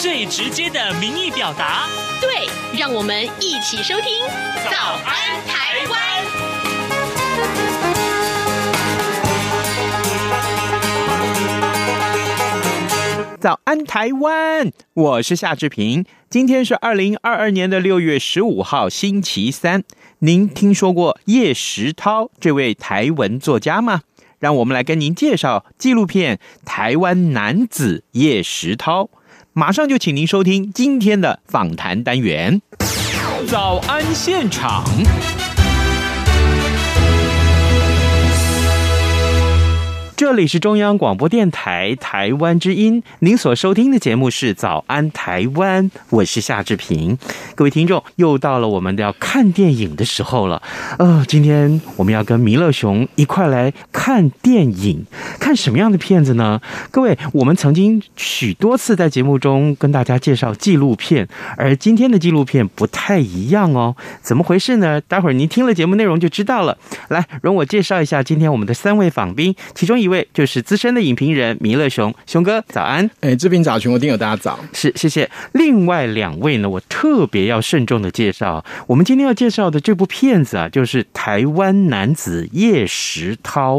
最直接的民意表达。对，让我们一起收听《早安台湾》。早安台湾，我是夏志平。今天是二零二二年的六月十五号，星期三。您听说过叶石涛这位台文作家吗？让我们来跟您介绍纪录片《台湾男子叶石涛》。马上就请您收听今天的访谈单元。早安现场。这里是中央广播电台台湾之音，您所收听的节目是《早安台湾》，我是夏志平。各位听众，又到了我们要看电影的时候了。呃，今天我们要跟弥勒熊一块来看电影，看什么样的片子呢？各位，我们曾经许多次在节目中跟大家介绍纪录片，而今天的纪录片不太一样哦。怎么回事呢？待会儿您听了节目内容就知道了。来，容我介绍一下今天我们的三位访宾，其中一。一位就是资深的影评人弥勒熊，熊哥早安。哎，志平早，全国听友大家早。是，谢谢。另外两位呢，我特别要慎重的介绍。我们今天要介绍的这部片子啊，就是《台湾男子叶石涛》。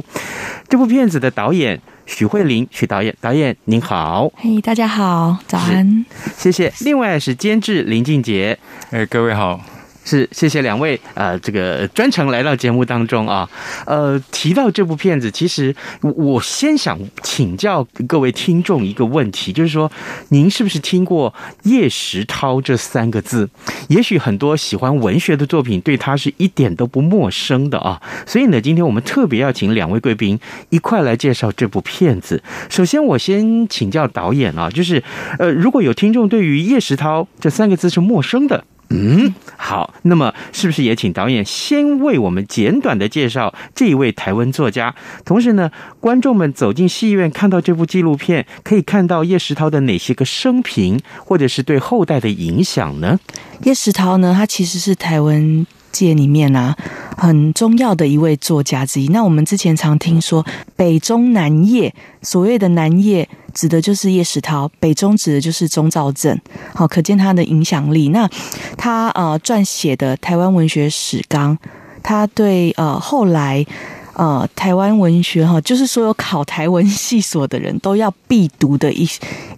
这部片子的导演许慧玲，许导演，导演您好。嘿，大家好，早安。谢谢。另外是监制林俊杰，哎，各位好。是，谢谢两位，呃，这个专程来到节目当中啊，呃，提到这部片子，其实我先想请教各位听众一个问题，就是说，您是不是听过叶石涛这三个字？也许很多喜欢文学的作品对他是一点都不陌生的啊，所以呢，今天我们特别要请两位贵宾一块来介绍这部片子。首先，我先请教导演啊，就是，呃，如果有听众对于叶石涛这三个字是陌生的。嗯，好，那么是不是也请导演先为我们简短的介绍这一位台湾作家？同时呢，观众们走进戏院看到这部纪录片，可以看到叶石涛的哪些个生平，或者是对后代的影响呢？叶石涛呢，他其实是台湾界里面啊很重要的一位作家之一。那我们之前常听说北中南叶，所谓的南叶。指的就是叶石涛，北中指的就是钟肇政，好，可见他的影响力。那他呃撰写的《台湾文学史纲》，他对呃后来呃台湾文学哈，就是所有考台文系所的人都要必读的一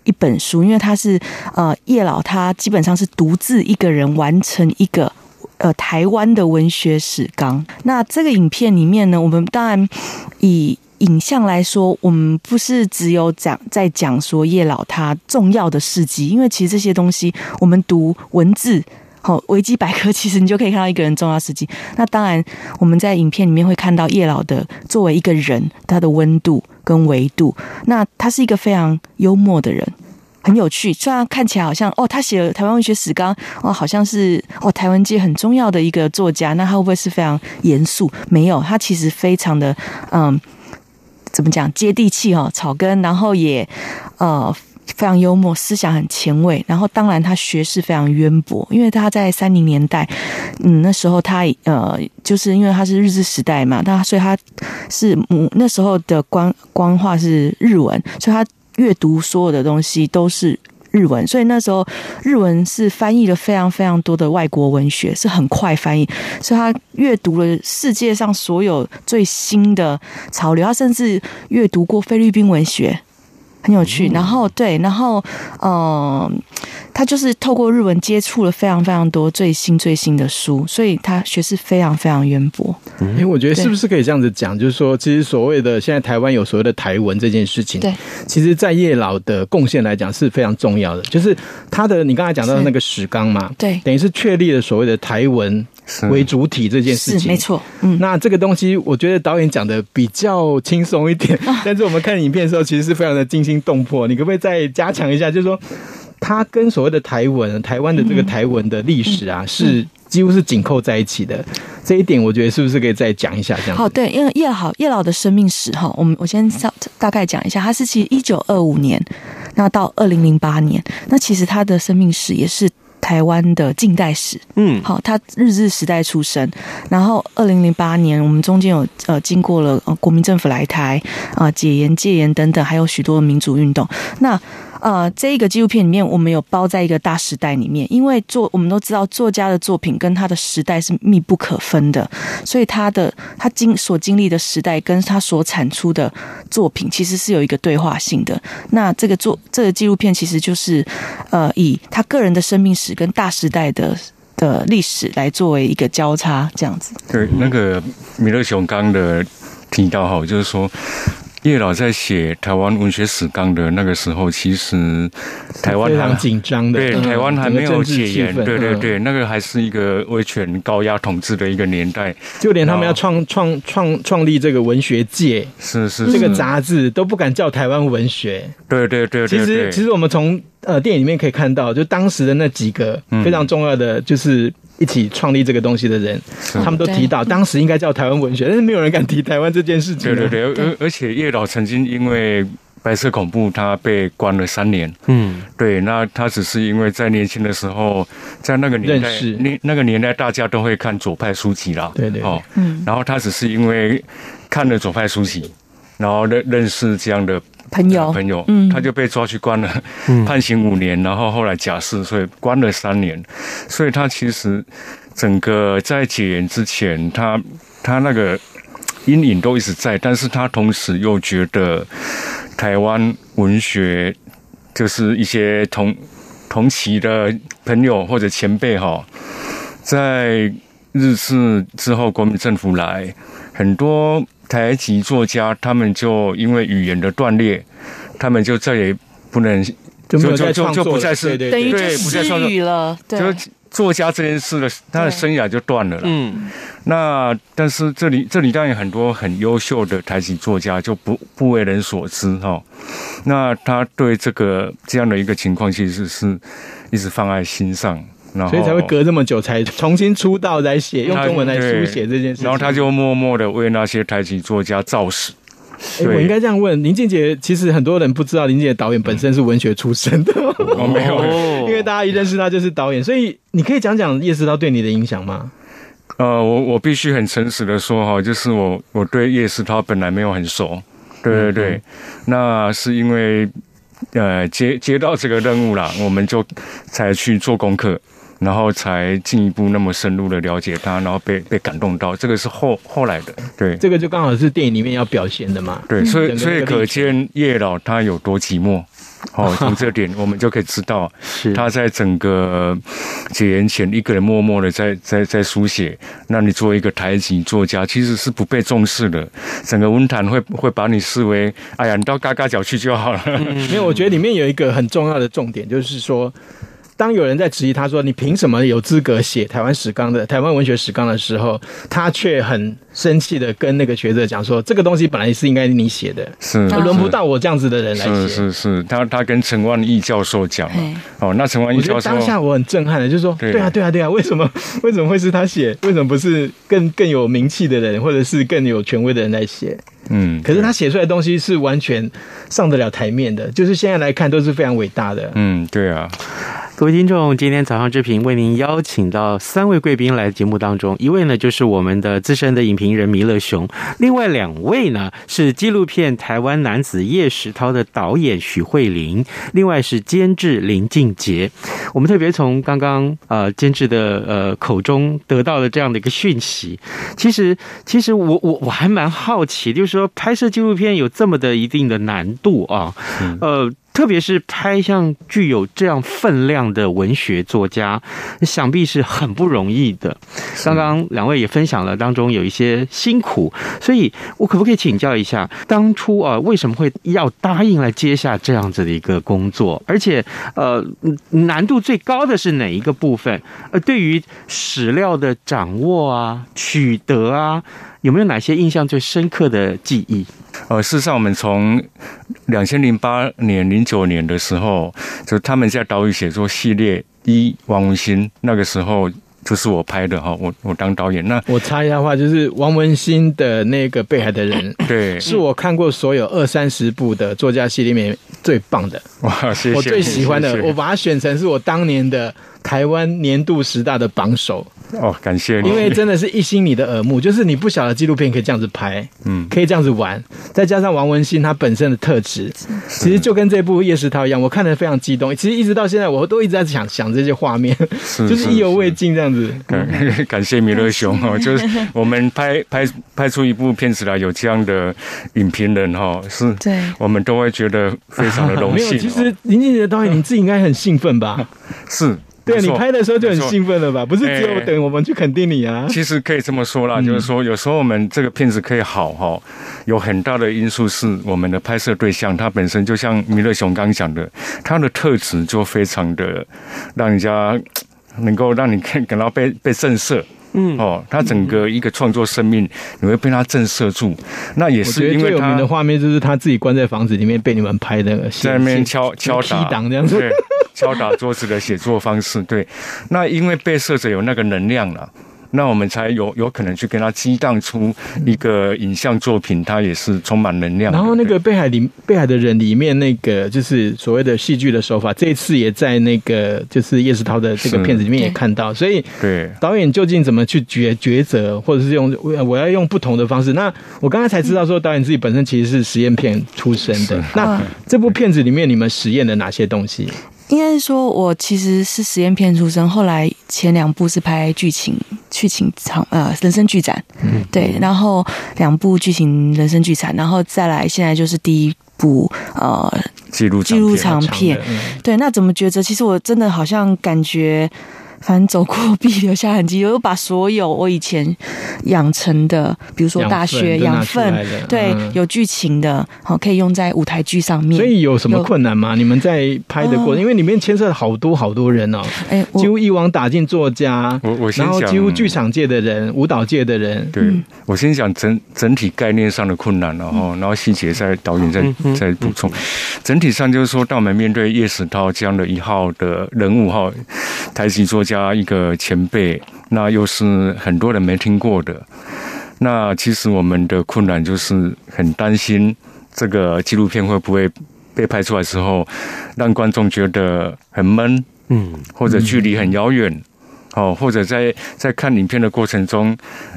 一本书，因为他是呃叶老，他基本上是独自一个人完成一个呃台湾的文学史纲。那这个影片里面呢，我们当然以。影像来说，我们不是只有讲在讲说叶老他重要的事迹，因为其实这些东西我们读文字，好维基百科，其实你就可以看到一个人重要事迹。那当然，我们在影片里面会看到叶老的作为一个人，他的温度跟维度。那他是一个非常幽默的人，很有趣。虽然看起来好像哦，他写了台湾文学史纲，哦，好像是哦台湾界很重要的一个作家，那他会不会是非常严肃？没有，他其实非常的嗯。怎么讲接地气哈草根，然后也呃非常幽默，思想很前卫，然后当然他学识非常渊博，因为他在三零年代，嗯那时候他呃就是因为他是日治时代嘛，他所以他是母那时候的官官话是日文，所以他阅读所有的东西都是。日文，所以那时候日文是翻译了非常非常多的外国文学，是很快翻译，所以他阅读了世界上所有最新的潮流，他甚至阅读过菲律宾文学，很有趣。然后对，然后嗯。呃他就是透过日文接触了非常非常多最新最新的书，所以他学识非常非常渊博。因为我觉得是不是可以这样子讲，就是说，其实所谓的现在台湾有所谓的台文这件事情，对，其实在叶老的贡献来讲是非常重要的。就是他的你刚才讲到的那个史纲嘛，对，等于是确立了所谓的台文为主体这件事情，没错。嗯，那这个东西我觉得导演讲的比较轻松一点，但是我们看影片的时候，其实是非常的惊心动魄。你可不可以再加强一下？就是说。他跟所谓的台文，台湾的这个台文的历史啊，是几乎是紧扣在一起的。这一点我觉得是不是可以再讲一下？这样好，对，因为叶老叶老的生命史哈，我们我先大大概讲一下，他是其实一九二五年，那到二零零八年，那其实他的生命史也是。台湾的近代史，嗯，好，他日治时代出生，然后二零零八年，我们中间有呃经过了呃国民政府来台啊、呃、解严戒严等等，还有许多民主运动，那。呃，这一个纪录片里面，我们有包在一个大时代里面，因为作我们都知道，作家的作品跟他的时代是密不可分的，所以他的他经所经历的时代跟他所产出的作品其实是有一个对话性的。那这个作这个纪录片其实就是呃，以他个人的生命史跟大时代的的历史来作为一个交叉，这样子。对，那个米勒熊刚的提到哈，就是说。叶老在写台湾文学史纲的那个时候，其实台湾还非常紧张的，对，台湾还没有解严，嗯、对对对，那个还是一个威权高压统治的一个年代，就连他们要创创创创立这个文学界，是是，这个杂志都不敢叫台湾文学，对对对，对，对，其实其实我们从呃电影里面可以看到，就当时的那几个非常重要的就是。一起创立这个东西的人，他们都提到当时应该叫台湾文学，但是没有人敢提台湾这件事情。对对对，而而且叶老曾经因为白色恐怖，他被关了三年。嗯，对，那他只是因为在年轻的时候，在那个年代，那那个年代大家都会看左派书籍啦。对对，哦，嗯，然后他只是因为看了左派书籍，然后认认识这样的。朋友，朋友，嗯，他就被抓去关了，判刑五年，然后后来假释，所以关了三年。所以他其实整个在解严之前，他他那个阴影都一直在，但是他同时又觉得台湾文学就是一些同同期的朋友或者前辈哈，在日治之后，国民政府来很多。台籍作家，他们就因为语言的断裂，他们就再也不能就就就就不再是等于就失语了，就作家这件事的他的生涯就断了了。嗯，那但是这里这里当然有很多很优秀的台籍作家就不不为人所知哈。那他对这个这样的一个情况，其实是一直放在心上。所以才会隔这么久才重新出道来写，用中文来书写这件事。然后他就默默的为那些台籍作家造势。哎，我应该这样问林俊杰，其实很多人不知道林俊杰导演本身是文学出身的。我没有，因为大家一认识他就是导演，所以你可以讲讲叶世涛对你的影响吗？呃，我我必须很诚实的说哈，就是我我对叶世涛本来没有很熟。对对对，嗯、那是因为呃接接到这个任务了，我们就才去做功课。然后才进一步那么深入的了解他，然后被被感动到，这个是后后来的，对，这个就刚好是电影里面要表现的嘛，对，所以所以可见叶老他有多寂寞，哦，从这点我们就可以知道，他在整个解严前一个人默默的在在在书写，那你作为一个台籍作家，其实是不被重视的，整个文坛会会把你视为，哎呀，你到嘎嘎角去就好了，没有，我觉得里面有一个很重要的重点，就是说。当有人在质疑他说，你凭什么有资格写台湾史纲的台湾文学史纲的时候，他却很生气的跟那个学者讲说，这个东西本来是应该你写的，是轮不到我这样子的人来写。是是是，他他跟陈万义教授讲，哦，那陈万义教授当下我很震撼的，就是说，对啊对啊对啊，为什么为什么会是他写？为什么不是更更有名气的人，或者是更有权威的人来写？嗯，可是他写出来的东西是完全上得了台面的，就是现在来看都是非常伟大的。嗯，对啊。各位听众，今天早上之平为您邀请到三位贵宾来节目当中，一位呢就是我们的资深的影评人弥勒熊，另外两位呢是纪录片《台湾男子叶石涛》的导演许慧玲，另外是监制林俊杰。我们特别从刚刚呃监制的呃口中得到了这样的一个讯息。其实，其实我我我还蛮好奇，就是说拍摄纪录片有这么的一定的难度啊，呃。特别是拍像具有这样分量的文学作家，想必是很不容易的。刚刚两位也分享了当中有一些辛苦，所以我可不可以请教一下，当初啊为什么会要答应来接下这样子的一个工作？而且呃难度最高的是哪一个部分？呃，对于史料的掌握啊、取得啊，有没有哪些印象最深刻的记忆？呃，事实上，我们从两千零八年、零九年的时候，就他们在岛屿写作系列一王文新那个时候就是我拍的哈，我我当导演。那我插一下话，就是王文新的那个《被害的人》，对，是我看过所有二三十部的作家系列里面最棒的。哇，谢谢，我最喜欢的，谢谢，我把它选成是我当年的台湾年度十大的榜首。哦，感谢你，因为真的是一心你的耳目，就是你不晓得纪录片可以这样子拍，嗯，可以这样子玩，再加上王文兴他本身的特质，其实就跟这部叶石涛一样，我看得非常激动。其实一直到现在，我都一直在想想这些画面，是就是意犹未尽这样子。感 感谢米勒熊哦，就是我们拍拍拍出一部片子来，有这样的影评人哈，是，对，我们都会觉得非常的 荣幸，啊。没有，其实林俊杰导演你自己应该很兴奋吧？是。对，你拍的时候就很兴奋了吧？不是只有等我们去肯定你啊。其实可以这么说啦，就是说有时候我们这个片子可以好哈，有很大的因素是我们的拍摄对象，他本身就像弥勒熊刚讲的，他的特质就非常的让人家 能够让你看感到被被震慑。嗯哦，他整个一个创作生命，你会被他震慑住。那也是因为最有名的画面就是他自己关在房子里面被你们拍的，在那边敲敲打档这样子，对，敲打桌子的写作方式。对，那因为被摄者有那个能量了。那我们才有有可能去跟他激荡出一个影像作品，它也是充满能量。然后那个北海里北海的人里面那个就是所谓的戏剧的手法，这一次也在那个就是叶世涛的这个片子里面也看到。所以对导演究竟怎么去抉抉择，或者是用我要用不同的方式？那我刚才才知道说导演自己本身其实是实验片出身的。那这部片子里面你们实验了哪些东西？应该是说，我其实是实验片出身，后来前两部是拍剧情剧情长呃人生剧展，嗯，对，然后两部剧情人生剧展，然后再来现在就是第一部呃记录记录长片，对，那怎么抉择？其实我真的好像感觉。反正走过必留下痕迹，我又把所有我以前养成的，比如说大学养分，对，有剧情的，好可以用在舞台剧上面。所以有什么困难吗？你们在拍的过程，因为里面牵涉了好多好多人哦，哎，几乎一网打尽作家，我我先讲，然后几乎剧场界的人、舞蹈界的人。对，我先讲整整体概念上的困难，然后然后细节在导演再再补充。整体上就是说，当我们面对叶石涛这样的一号的人物哈，台籍作家。加一个前辈，那又是很多人没听过的。那其实我们的困难就是很担心这个纪录片会不会被拍出来之后，让观众觉得很闷，嗯，或者距离很遥远，哦，或者在在看影片的过程中，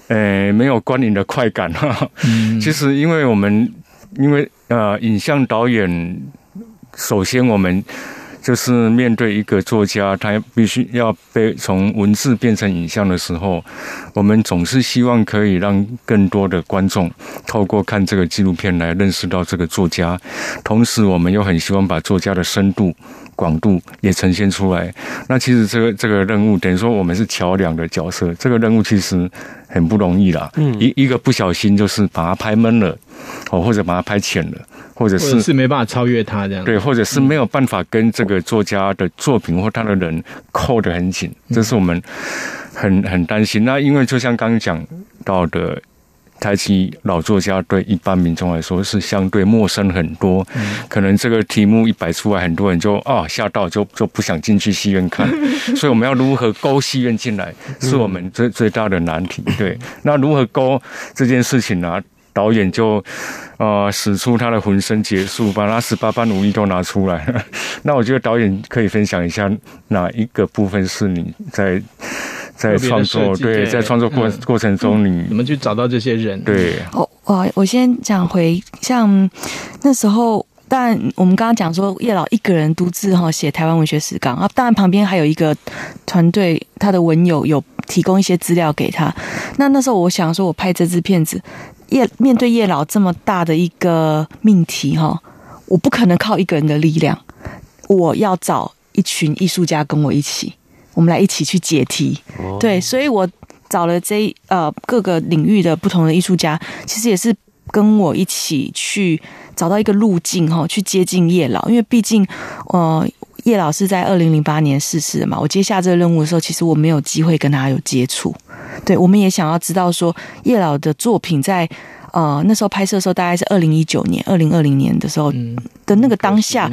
呃，没有观影的快感哈。其实，因为我们因为呃，影像导演，首先我们。就是面对一个作家，他必须要被从文字变成影像的时候，我们总是希望可以让更多的观众透过看这个纪录片来认识到这个作家，同时我们又很希望把作家的深度、广度也呈现出来。那其实这个这个任务等于说我们是桥梁的角色，这个任务其实很不容易啦。嗯，一一个不小心就是把它拍闷了，哦，或者把它拍浅了。或者是是没办法超越他这样，对，或者是没有办法跟这个作家的作品或他的人扣得很紧，这是我们很很担心。那因为就像刚刚讲到的，台籍老作家对一般民众来说是相对陌生很多，可能这个题目一摆出来，很多人就啊吓到，就就不想进去戏院看。所以我们要如何勾戏院进来，是我们最最大的难题。对，那如何勾这件事情呢、啊？导演就，呃，使出他的浑身解数，把他十八般武艺都拿出来。那我觉得导演可以分享一下哪一个部分是你在在创作，对，在创作过过程中你怎么去找到这些人？对，哦，我我先讲回，像那时候，当然我们刚刚讲说叶老一个人独自哈写台湾文学史纲啊，当然旁边还有一个团队，他的文友有提供一些资料给他。那那时候我想说，我拍这支片子。叶面对叶老这么大的一个命题哈，我不可能靠一个人的力量，我要找一群艺术家跟我一起，我们来一起去解题。对，所以我找了这呃各个领域的不同的艺术家，其实也是跟我一起去找到一个路径哈，去接近叶老，因为毕竟呃叶老是在二零零八年逝世的嘛，我接下这个任务的时候，其实我没有机会跟他有接触。对，我们也想要知道说叶老的作品在呃那时候拍摄的时候，大概是二零一九年、二零二零年的时候的那个当下，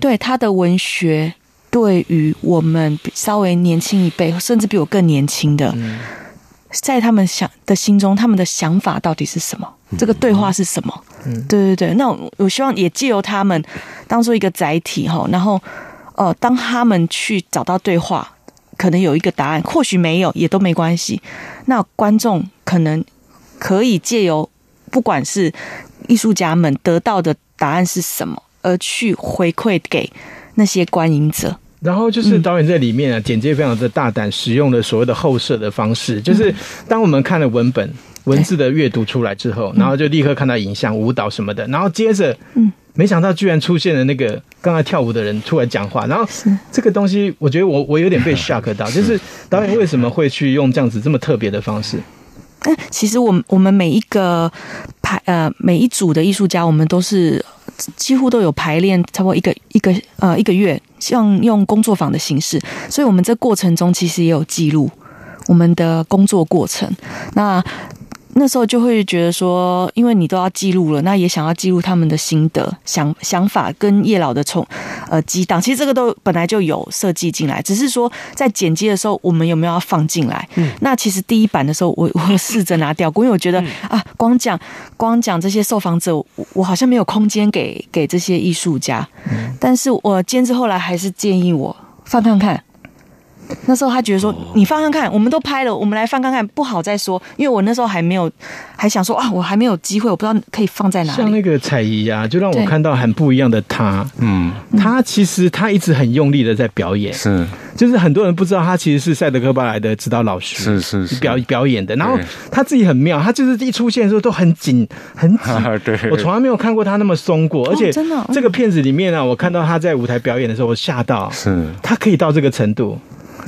对他的文学对于我们稍微年轻一辈，甚至比我更年轻的，嗯、在他们想的心中，他们的想法到底是什么？这个对话是什么？嗯，对对对。那我，我希望也借由他们当做一个载体哈，然后哦、呃，当他们去找到对话，可能有一个答案，或许没有也都没关系。那观众可能可以借由不管是艺术家们得到的答案是什么，而去回馈给那些观影者。然后就是导演在里面啊，简介非常的大胆，使用了所谓的后设的方式，就是当我们看了文本。文字的阅读出来之后，然后就立刻看到影像、舞蹈什么的，然后接着，嗯，没想到居然出现了那个刚才跳舞的人出来讲话，然后这个东西，我觉得我我有点被 shock 到，就是导演为什么会去用这样子这么特别的方式？嗯，其实我们我们每一个排呃每一组的艺术家，我们都是几乎都有排练，差不多一个一个呃一个月，像用工作坊的形式，所以我们这过程中其实也有记录我们的工作过程，那。那时候就会觉得说，因为你都要记录了，那也想要记录他们的心得、想想法跟叶老的冲呃激荡。其实这个都本来就有设计进来，只是说在剪辑的时候，我们有没有要放进来？嗯，那其实第一版的时候，我我试着拿掉过，因为我觉得啊，光讲光讲这些受访者，我好像没有空间给给这些艺术家。嗯，但是我监制后来还是建议我放看看。那时候他觉得说，你放看看，我们都拍了，我们来放看看，不好再说。因为我那时候还没有，还想说啊，我还没有机会，我不知道可以放在哪里。像那个彩仪啊，就让我看到很不一样的他。嗯，他其实他一直很用力的在表演，是，就是很多人不知道他其实是赛德克巴莱的指导老师，是是是表表演的。然后他自己很妙，他就是一出现的时候都很紧很紧。对，我从来没有看过他那么松过，而且真的这个片子里面啊，我看到他在舞台表演的时候，我吓到，是他可以到这个程度。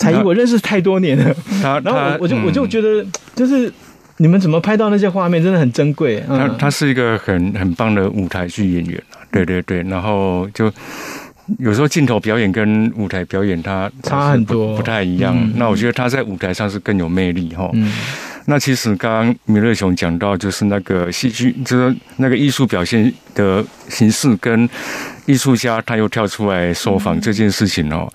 彩仪，我认识太多年了，他 然后我就我就觉得，就是你们怎么拍到那些画面，真的很珍贵。他他是一个很很棒的舞台剧演员，对对对，然后就有时候镜头表演跟舞台表演，他差很多，不太一样。那我觉得他在舞台上是更有魅力哈。那其实刚刚米勒雄讲到，就是那个戏剧，就是那个艺术表现的形式，跟艺术家他又跳出来说访这件事情哦，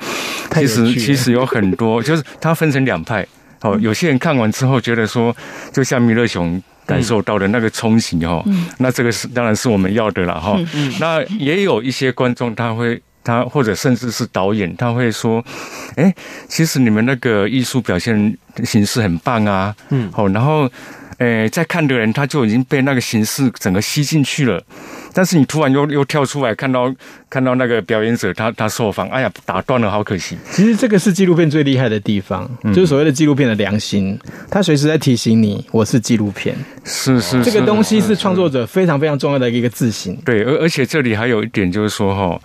其实其实有很多，就是他分成两派哦。有些人看完之后觉得说，就像米勒雄感受到的那个冲击哦，那这个是当然是我们要的了哈。那也有一些观众他会。他或者甚至是导演，他会说：“哎，其实你们那个艺术表现形式很棒啊，嗯，好，然后，诶，在看的人他就已经被那个形式整个吸进去了。”但是你突然又又跳出来，看到看到那个表演者他他受访，哎呀，打断了，好可惜。其实这个是纪录片最厉害的地方，嗯、就是所谓的纪录片的良心，他随时在提醒你，我是纪录片。是是，是，这个东西是创作者非常非常重要的一个自信。对，而而且这里还有一点就是说哈，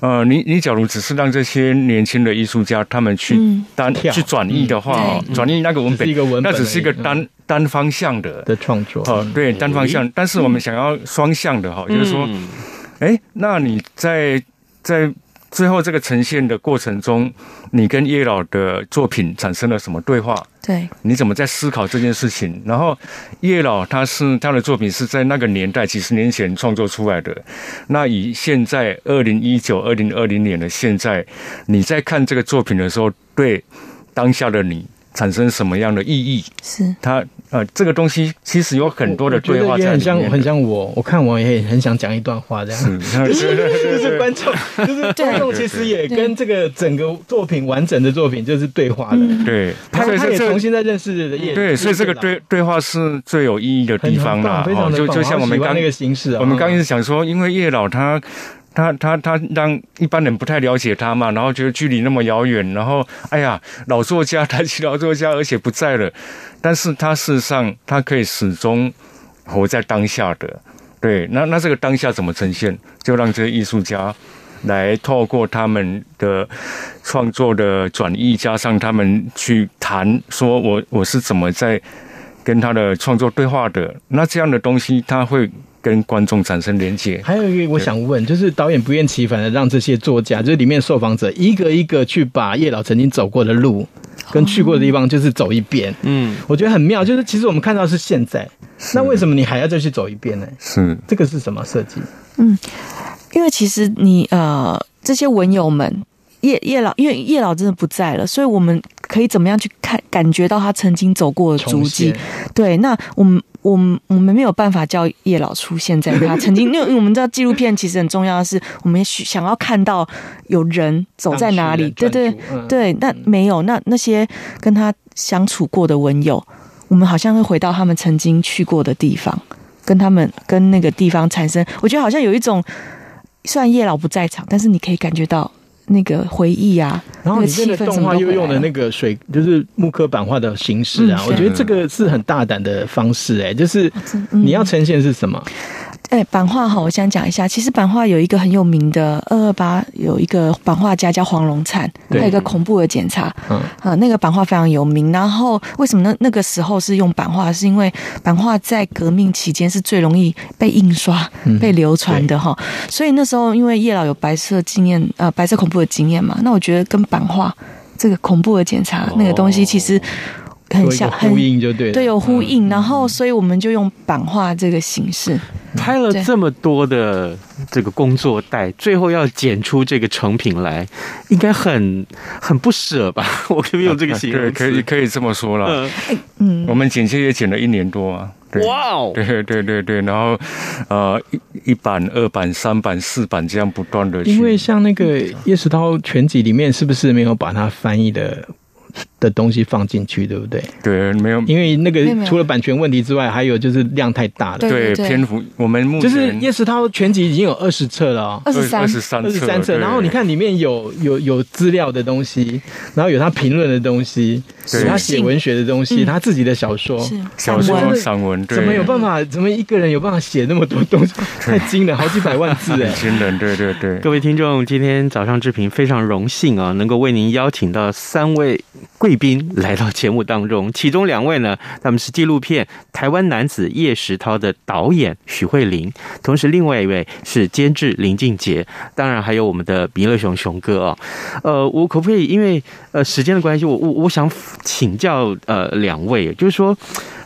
呃，你你假如只是让这些年轻的艺术家他们去单、嗯、去转译的话，嗯、转译那个文本，一个文本、那只是一个单。嗯。单方向的的创作，哦，对，单方向。但是我们想要双向的哈，就是说，哎，那你在在最后这个呈现的过程中，你跟叶老的作品产生了什么对话？对，你怎么在思考这件事情？然后叶老他是他的作品是在那个年代几十年前创作出来的，那以现在二零一九二零二零年的现在，你在看这个作品的时候，对当下的你。产生什么样的意义？是。它呃，这个东西其实有很多的对话在里面，很像很像我，我看我也很想讲一段话，这样。是，就是 就是观众，就是观众，其实也跟这个整个作品完整的作品就是对话的，对，他他也重新在认识的，对，所以这个对对话是最有意义的地方啦，哦，就就像我们刚那个形式，我们刚一直想说，因为叶老他。他他他让一般人不太了解他嘛，然后觉得距离那么遥远，然后哎呀，老作家，台籍老作家，而且不在了。但是他事实上，他可以始终活在当下的。对，那那这个当下怎么呈现？就让这些艺术家来透过他们的创作的转译，加上他们去谈，说我我是怎么在跟他的创作对话的。那这样的东西，他会。跟观众产生连接，还有一个我想问，就是导演不厌其烦的让这些作家，就是里面受访者一个一个去把叶老曾经走过的路跟去过的地方，就是走一遍。嗯，我觉得很妙，就是其实我们看到是现在，那为什么你还要再去走一遍呢？是这个是什么设计？嗯，因为其实你呃这些文友们。叶叶老，因为叶老真的不在了，所以我们可以怎么样去看感觉到他曾经走过的足迹？对，那我们我们我们没有办法叫叶老出现在他曾经，因为我们知道纪录片其实很重要的是，我们想要看到有人走在哪里，对对对，那没有，那那些跟他相处过的文友，我们好像会回到他们曾经去过的地方，跟他们跟那个地方产生，我觉得好像有一种。虽然叶老不在场，但是你可以感觉到那个回忆啊。然后里面的动画又用的那个水，就是木刻版画的形式啊，嗯、我觉得这个是很大胆的方式哎、欸，就是你要呈现是什么？哎，版画哈，我想讲一下。其实版画有一个很有名的二二八，有一个版画家叫黄荣灿，他有一个恐怖的检查，嗯啊，那个版画非常有名。然后为什么那那个时候是用版画？是因为版画在革命期间是最容易被印刷、被流传的哈。所以那时候因为叶老有白色经验，呃，白色恐怖的经验嘛，那我觉得跟版画这个恐怖的检查那个东西其实。很像呼应就对，对，有呼应，然后所以我们就用版画这个形式拍了这么多的这个工作带，最后要剪出这个成品来，应该很很不舍吧？我可以用这个形容词，对，可以可以这么说了。嗯，我们剪切也剪了一年多啊。哇哦，对对对对，然后呃一一版、二版、三版、四版这样不断的。因为像那个叶石涛全集里面，是不是没有把它翻译的？的东西放进去，对不对？对，没有，因为那个除了版权问题之外，还有就是量太大了。对，篇幅我们目前就是叶石涛全集已经有二十册了哦，二十三、二十三、二十三册。然后你看里面有有有资料的东西，然后有他评论的东西，有他写文学的东西，他自己的小说、小说、散文，怎么有办法？怎么一个人有办法写那么多东西？太惊了，好几百万字哎！惊人，对对对。各位听众，今天早上志平非常荣幸啊，能够为您邀请到三位。贵宾来到节目当中，其中两位呢，他们是纪录片《台湾男子叶石涛》的导演许慧玲，同时另外一位是监制林俊杰，当然还有我们的弥勒熊熊哥啊。呃，我可不可以因为呃时间的关系，我我我想请教呃两位，就是说。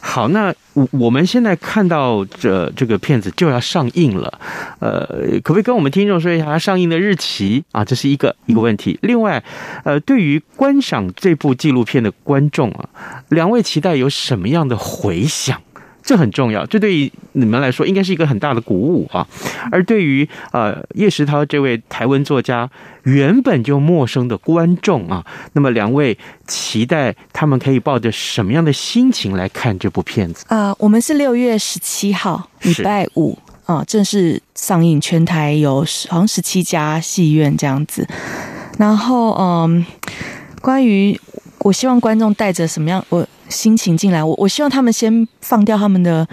好，那我我们现在看到这这个片子就要上映了，呃，可不可以跟我们听众说一下它上映的日期啊？这是一个一个问题。另外，呃，对于观赏这部纪录片的观众啊，两位期待有什么样的回响？这很重要，这对于你们来说应该是一个很大的鼓舞啊。而对于呃叶石涛这位台湾作家原本就陌生的观众啊，那么两位期待他们可以抱着什么样的心情来看这部片子？呃，我们是六月十七号礼拜五啊，正式上映，全台有好像十七家戏院这样子。然后嗯，呃，关于我希望观众带着什么样我。心情进来，我我希望他们先放掉他们的，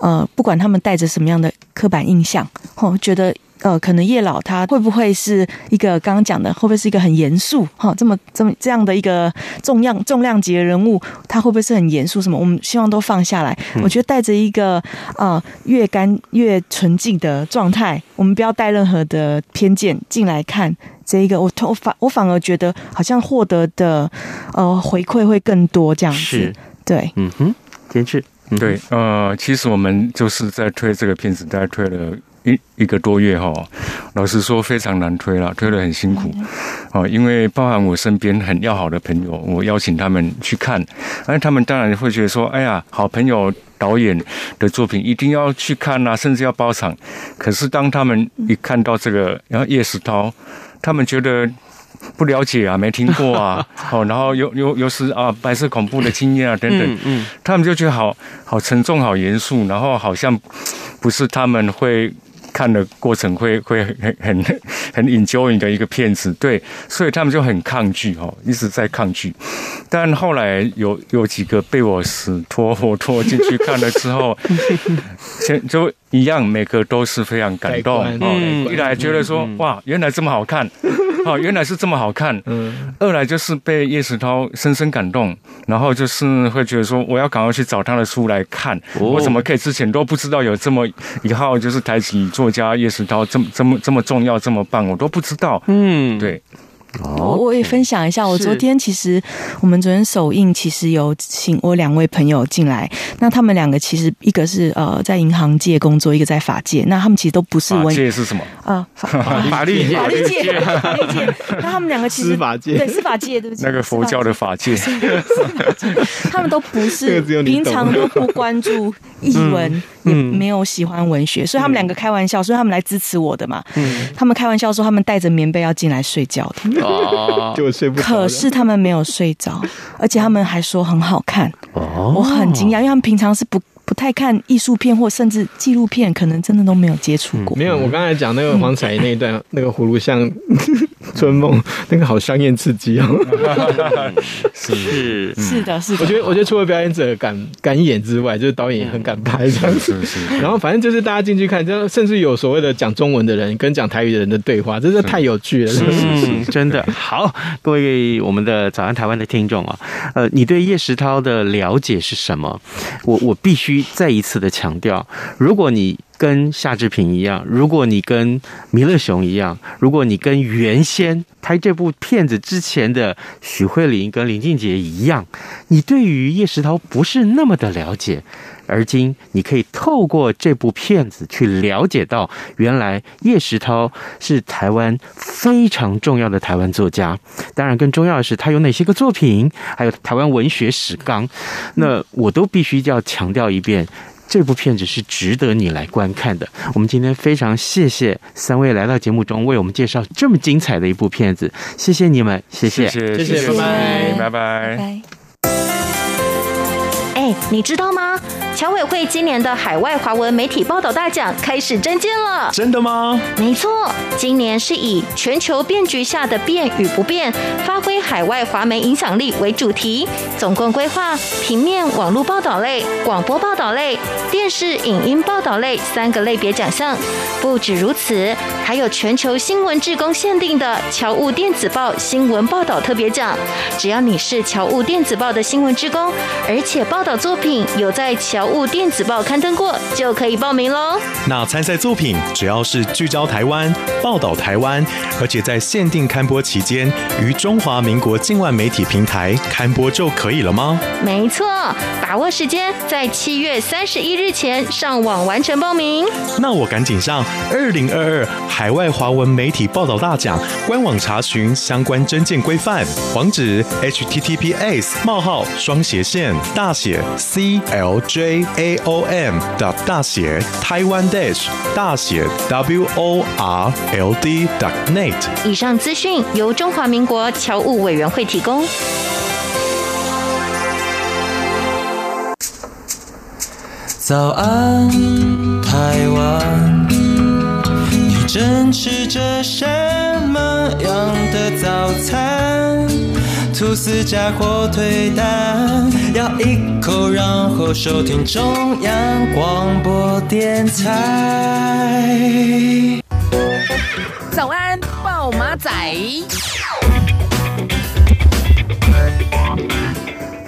呃，不管他们带着什么样的刻板印象，哦，觉得呃，可能叶老他会不会是一个刚刚讲的，会不会是一个很严肃，哈、哦，这么这么这样的一个重量重量级的人物，他会不会是很严肃？什么？我们希望都放下来。嗯、我觉得带着一个呃越干越纯净的状态，我们不要带任何的偏见进来看。这一个我我反我反而觉得好像获得的呃回馈会更多这样子，是。对，嗯哼，坚持，嗯、对，呃，其实我们就是在推这个片子，大概推了一一个多月哈，老实说非常难推了，推得很辛苦，哦，因为包含我身边很要好的朋友，我邀请他们去看，而他们当然会觉得说，哎呀，好朋友导演的作品一定要去看啊，甚至要包场，可是当他们一看到这个，然后叶石涛。他们觉得不了解啊，没听过啊，好，然后又又又是啊白色恐怖的经验啊等等，嗯，嗯，他们就觉得好好沉重、好严肃，然后好像不是他们会看的过程会会很很很 enjoy 的一个片子，对，所以他们就很抗拒哦，一直在抗拒。但后来有有几个被我死拖活拖进去看了之后，先 就。一样，每个都是非常感动。哦，一来觉得说，哇，原来这么好看，哦，原来是这么好看。嗯。二来就是被叶石涛深深感动，然后就是会觉得说，我要赶快去找他的书来看。我怎么可以之前都不知道有这么一号，就是台籍作家叶石涛这么这么这么重要，这么棒，我都不知道。嗯，对。我我也分享一下，我昨天其实我们昨天首映，其实有请我两位朋友进来。那他们两个其实一个是呃在银行界工作，一个在法界。那他们其实都不是文。法界是什么？啊，法法律界，法律界，法律界。那他们两个其实司法界，对司法界，对不起，那个佛教的 法界。他们都不是，平常都不关注译文，也没有喜欢文学，所以他们两个开玩笑，所以他们来支持我的嘛。他们开玩笑说，他们带着棉被要进来睡觉的。哦，就睡不着。可是他们没有睡着，而且他们还说很好看。哦，我很惊讶，因为他们平常是不不太看艺术片或甚至纪录片，可能真的都没有接触过。没有，我刚才讲那个黄彩那一段，那个葫芦像。春梦那个好香艳刺激哦，是是是的，是的。我觉得我觉得除了表演者敢敢演之外，就是导演也很敢拍这样子。然后反正就是大家进去看，就甚至有所谓的讲中文的人跟讲台语的人的对话，真是太有趣了。是是是，真的好，各位我们的早安台湾的听众啊，呃，你对叶石涛的了解是什么？我我必须再一次的强调，如果你。跟夏志平一样，如果你跟弥勒熊一样，如果你跟原先拍这部片子之前的许慧玲跟林俊杰一样，你对于叶石涛不是那么的了解，而今你可以透过这部片子去了解到，原来叶石涛是台湾非常重要的台湾作家。当然，更重要的是他有哪些个作品，还有台湾文学史纲，那我都必须要强调一遍。这部片子是值得你来观看的。我们今天非常谢谢三位来到节目中为我们介绍这么精彩的一部片子，谢谢你们，谢谢，谢谢，谢谢，拜拜，拜拜。拜。哎，你知道吗？侨委会今年的海外华文媒体报道大奖开始征件了，真的吗？没错，今年是以全球变局下的变与不变，发挥海外华媒影响力为主题，总共规划平面、网络报道类、广播报道类、电视影音报道类三个类别奖项。不止如此，还有全球新闻志工限定的侨务电子报新闻报道特别奖。只要你是侨务电子报的新闻志工，而且报道作品有在侨务电子报刊登过就可以报名喽。那参赛作品只要是聚焦台湾、报道台湾，而且在限定刊播期间于中华民国境外媒体平台刊播就可以了吗？没错，把握时间，在七月三十一日前上网完成报名。那我赶紧上二零二二海外华文媒体报道大奖官网查询相关征件规范，网址：https: 冒号双斜线大写 A O M 的大写台湾 dash 大写 W O R L D net。以上资讯由中华民国侨务委员会提供。早安，台湾，你正吃着什么样的早餐？吐司加火腿蛋，咬一口，然后收听中央广播电台。早安，豹马仔。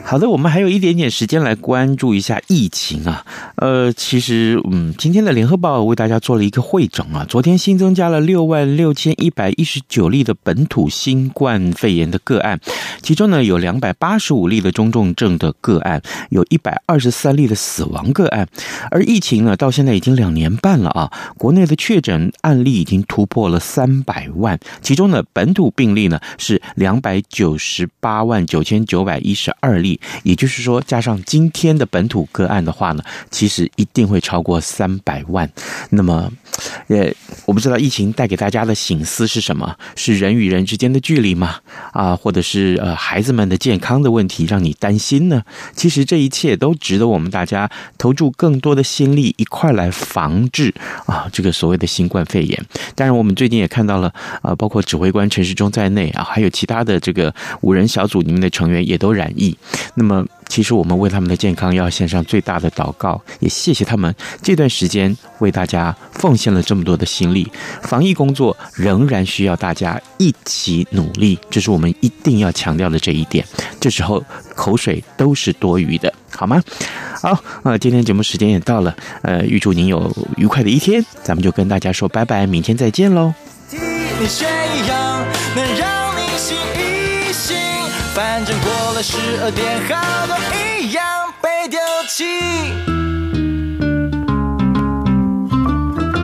好的，我们还有一点点时间来关注一下疫情啊。呃，其实，嗯，今天的联合报为大家做了一个汇总啊。昨天新增加了六万六千一百一十九例的本土新冠肺炎的个案，其中呢有两百八十五例的中重症的个案，有一百二十三例的死亡个案。而疫情呢，到现在已经两年半了啊，国内的确诊案例已经突破了三百万，其中呢本土病例呢是两百九十八万九千九百一十二例。也就是说，加上今天的本土个案的话呢，其实一定会超过三百万。那么，呃，我不知道疫情带给大家的醒思是什么？是人与人之间的距离吗？啊，或者是呃孩子们的健康的问题让你担心呢？其实这一切都值得我们大家投注更多的心力，一块来防治啊这个所谓的新冠肺炎。当然，我们最近也看到了啊，包括指挥官陈时中在内啊，还有其他的这个五人小组里面的成员也都染疫。那么，其实我们为他们的健康要献上最大的祷告，也谢谢他们这段时间为大家奉献了这么多的心力。防疫工作仍然需要大家一起努力，这是我们一定要强调的这一点。这时候口水都是多余的，好吗？好，呃，今天节目时间也到了，呃，预祝您有愉快的一天，咱们就跟大家说拜拜，明天再见喽。了十二点，好多一样被丢弃。